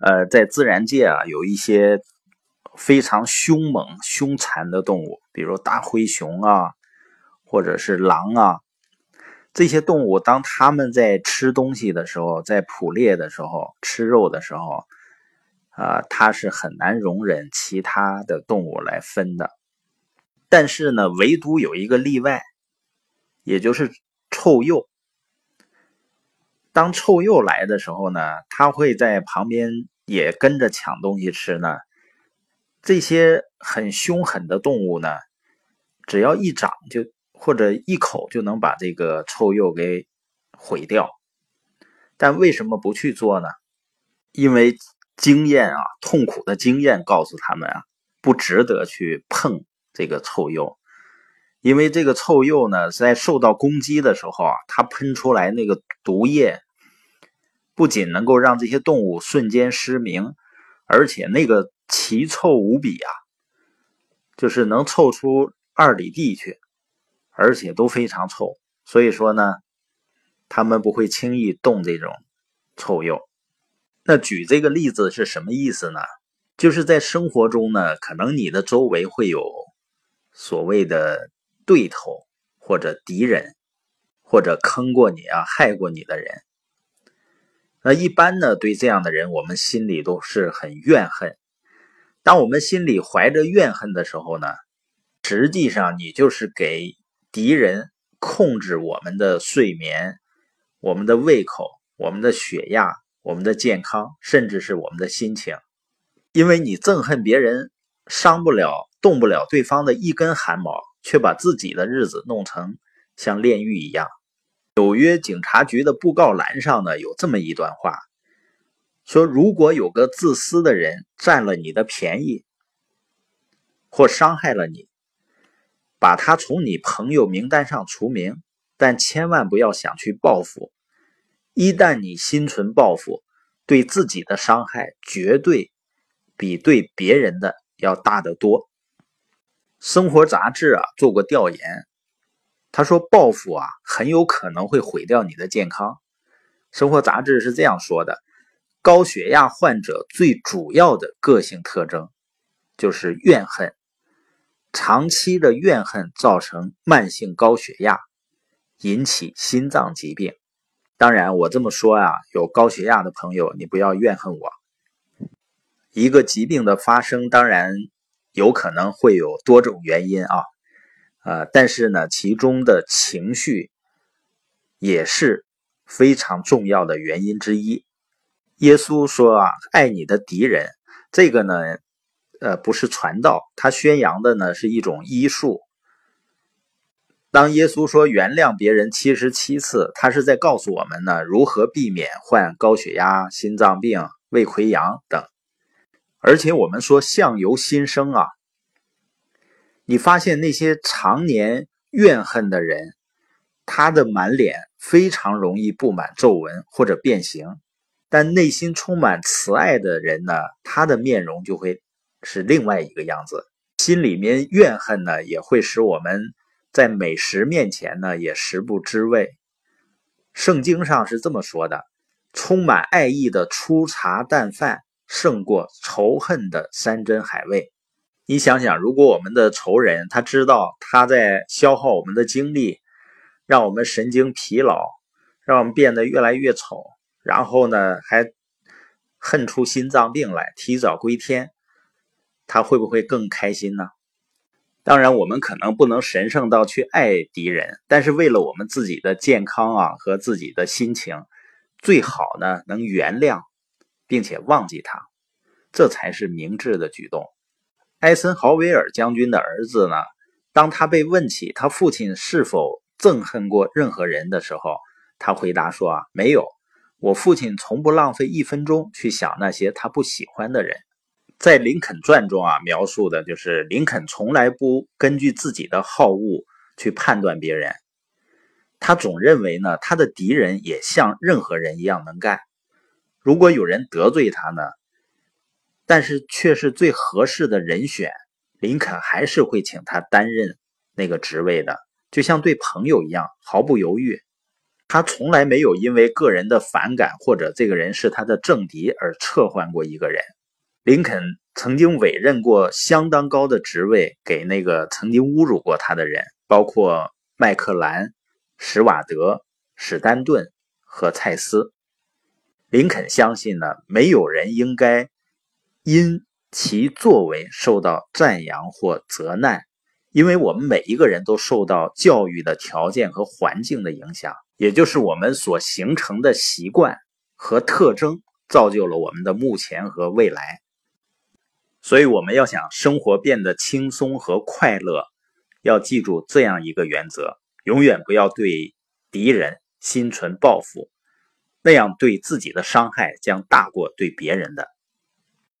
呃，在自然界啊，有一些非常凶猛、凶残的动物，比如大灰熊啊，或者是狼啊。这些动物当它们在吃东西的时候，在捕猎的时候、吃肉的时候，啊，它是很难容忍其他的动物来分的。但是呢，唯独有一个例外，也就是臭鼬。当臭鼬来的时候呢，它会在旁边也跟着抢东西吃呢。这些很凶狠的动物呢，只要一掌就或者一口就能把这个臭鼬给毁掉。但为什么不去做呢？因为经验啊，痛苦的经验告诉他们啊，不值得去碰这个臭鼬。因为这个臭鼬呢，在受到攻击的时候啊，它喷出来那个毒液。不仅能够让这些动物瞬间失明，而且那个奇臭无比啊，就是能臭出二里地去，而且都非常臭。所以说呢，他们不会轻易动这种臭鼬。那举这个例子是什么意思呢？就是在生活中呢，可能你的周围会有所谓的对头或者敌人，或者坑过你啊、害过你的人。那一般呢，对这样的人，我们心里都是很怨恨。当我们心里怀着怨恨的时候呢，实际上你就是给敌人控制我们的睡眠、我们的胃口、我们的血压、我们的健康，甚至是我们的心情。因为你憎恨别人，伤不了、动不了对方的一根汗毛，却把自己的日子弄成像炼狱一样。纽约警察局的布告栏上呢，有这么一段话，说：如果有个自私的人占了你的便宜，或伤害了你，把他从你朋友名单上除名，但千万不要想去报复。一旦你心存报复，对自己的伤害绝对比对别人的要大得多。生活杂志啊做过调研。他说：“报复啊，很有可能会毁掉你的健康。”生活杂志是这样说的：高血压患者最主要的个性特征就是怨恨，长期的怨恨造成慢性高血压，引起心脏疾病。当然，我这么说啊，有高血压的朋友，你不要怨恨我。一个疾病的发生，当然有可能会有多种原因啊呃，但是呢，其中的情绪也是非常重要的原因之一。耶稣说啊，爱你的敌人，这个呢，呃，不是传道，他宣扬的呢是一种医术。当耶稣说原谅别人七十七次，他是在告诉我们呢，如何避免患高血压、心脏病、胃溃疡等。而且我们说相由心生啊。你发现那些常年怨恨的人，他的满脸非常容易布满皱纹或者变形；但内心充满慈爱的人呢，他的面容就会是另外一个样子。心里面怨恨呢，也会使我们在美食面前呢也食不知味。圣经上是这么说的：充满爱意的粗茶淡饭，胜过仇恨的山珍海味。你想想，如果我们的仇人他知道他在消耗我们的精力，让我们神经疲劳，让我们变得越来越丑，然后呢还恨出心脏病来，提早归天，他会不会更开心呢？当然，我们可能不能神圣到去爱敌人，但是为了我们自己的健康啊和自己的心情，最好呢能原谅，并且忘记他，这才是明智的举动。艾森豪威尔将军的儿子呢？当他被问起他父亲是否憎恨过任何人的时候，他回答说：“啊，没有，我父亲从不浪费一分钟去想那些他不喜欢的人。”在《林肯传》中啊，描述的就是林肯从来不根据自己的好恶去判断别人，他总认为呢，他的敌人也像任何人一样能干。如果有人得罪他呢？但是却是最合适的人选，林肯还是会请他担任那个职位的，就像对朋友一样，毫不犹豫。他从来没有因为个人的反感或者这个人是他的政敌而撤换过一个人。林肯曾经委任过相当高的职位给那个曾经侮辱过他的人，包括麦克兰、史瓦德、史丹顿和蔡斯。林肯相信呢，没有人应该因其作为受到赞扬或责难，因为我们每一个人都受到教育的条件和环境的影响，也就是我们所形成的习惯和特征，造就了我们的目前和未来。所以，我们要想生活变得轻松和快乐，要记住这样一个原则：永远不要对敌人心存报复，那样对自己的伤害将大过对别人的。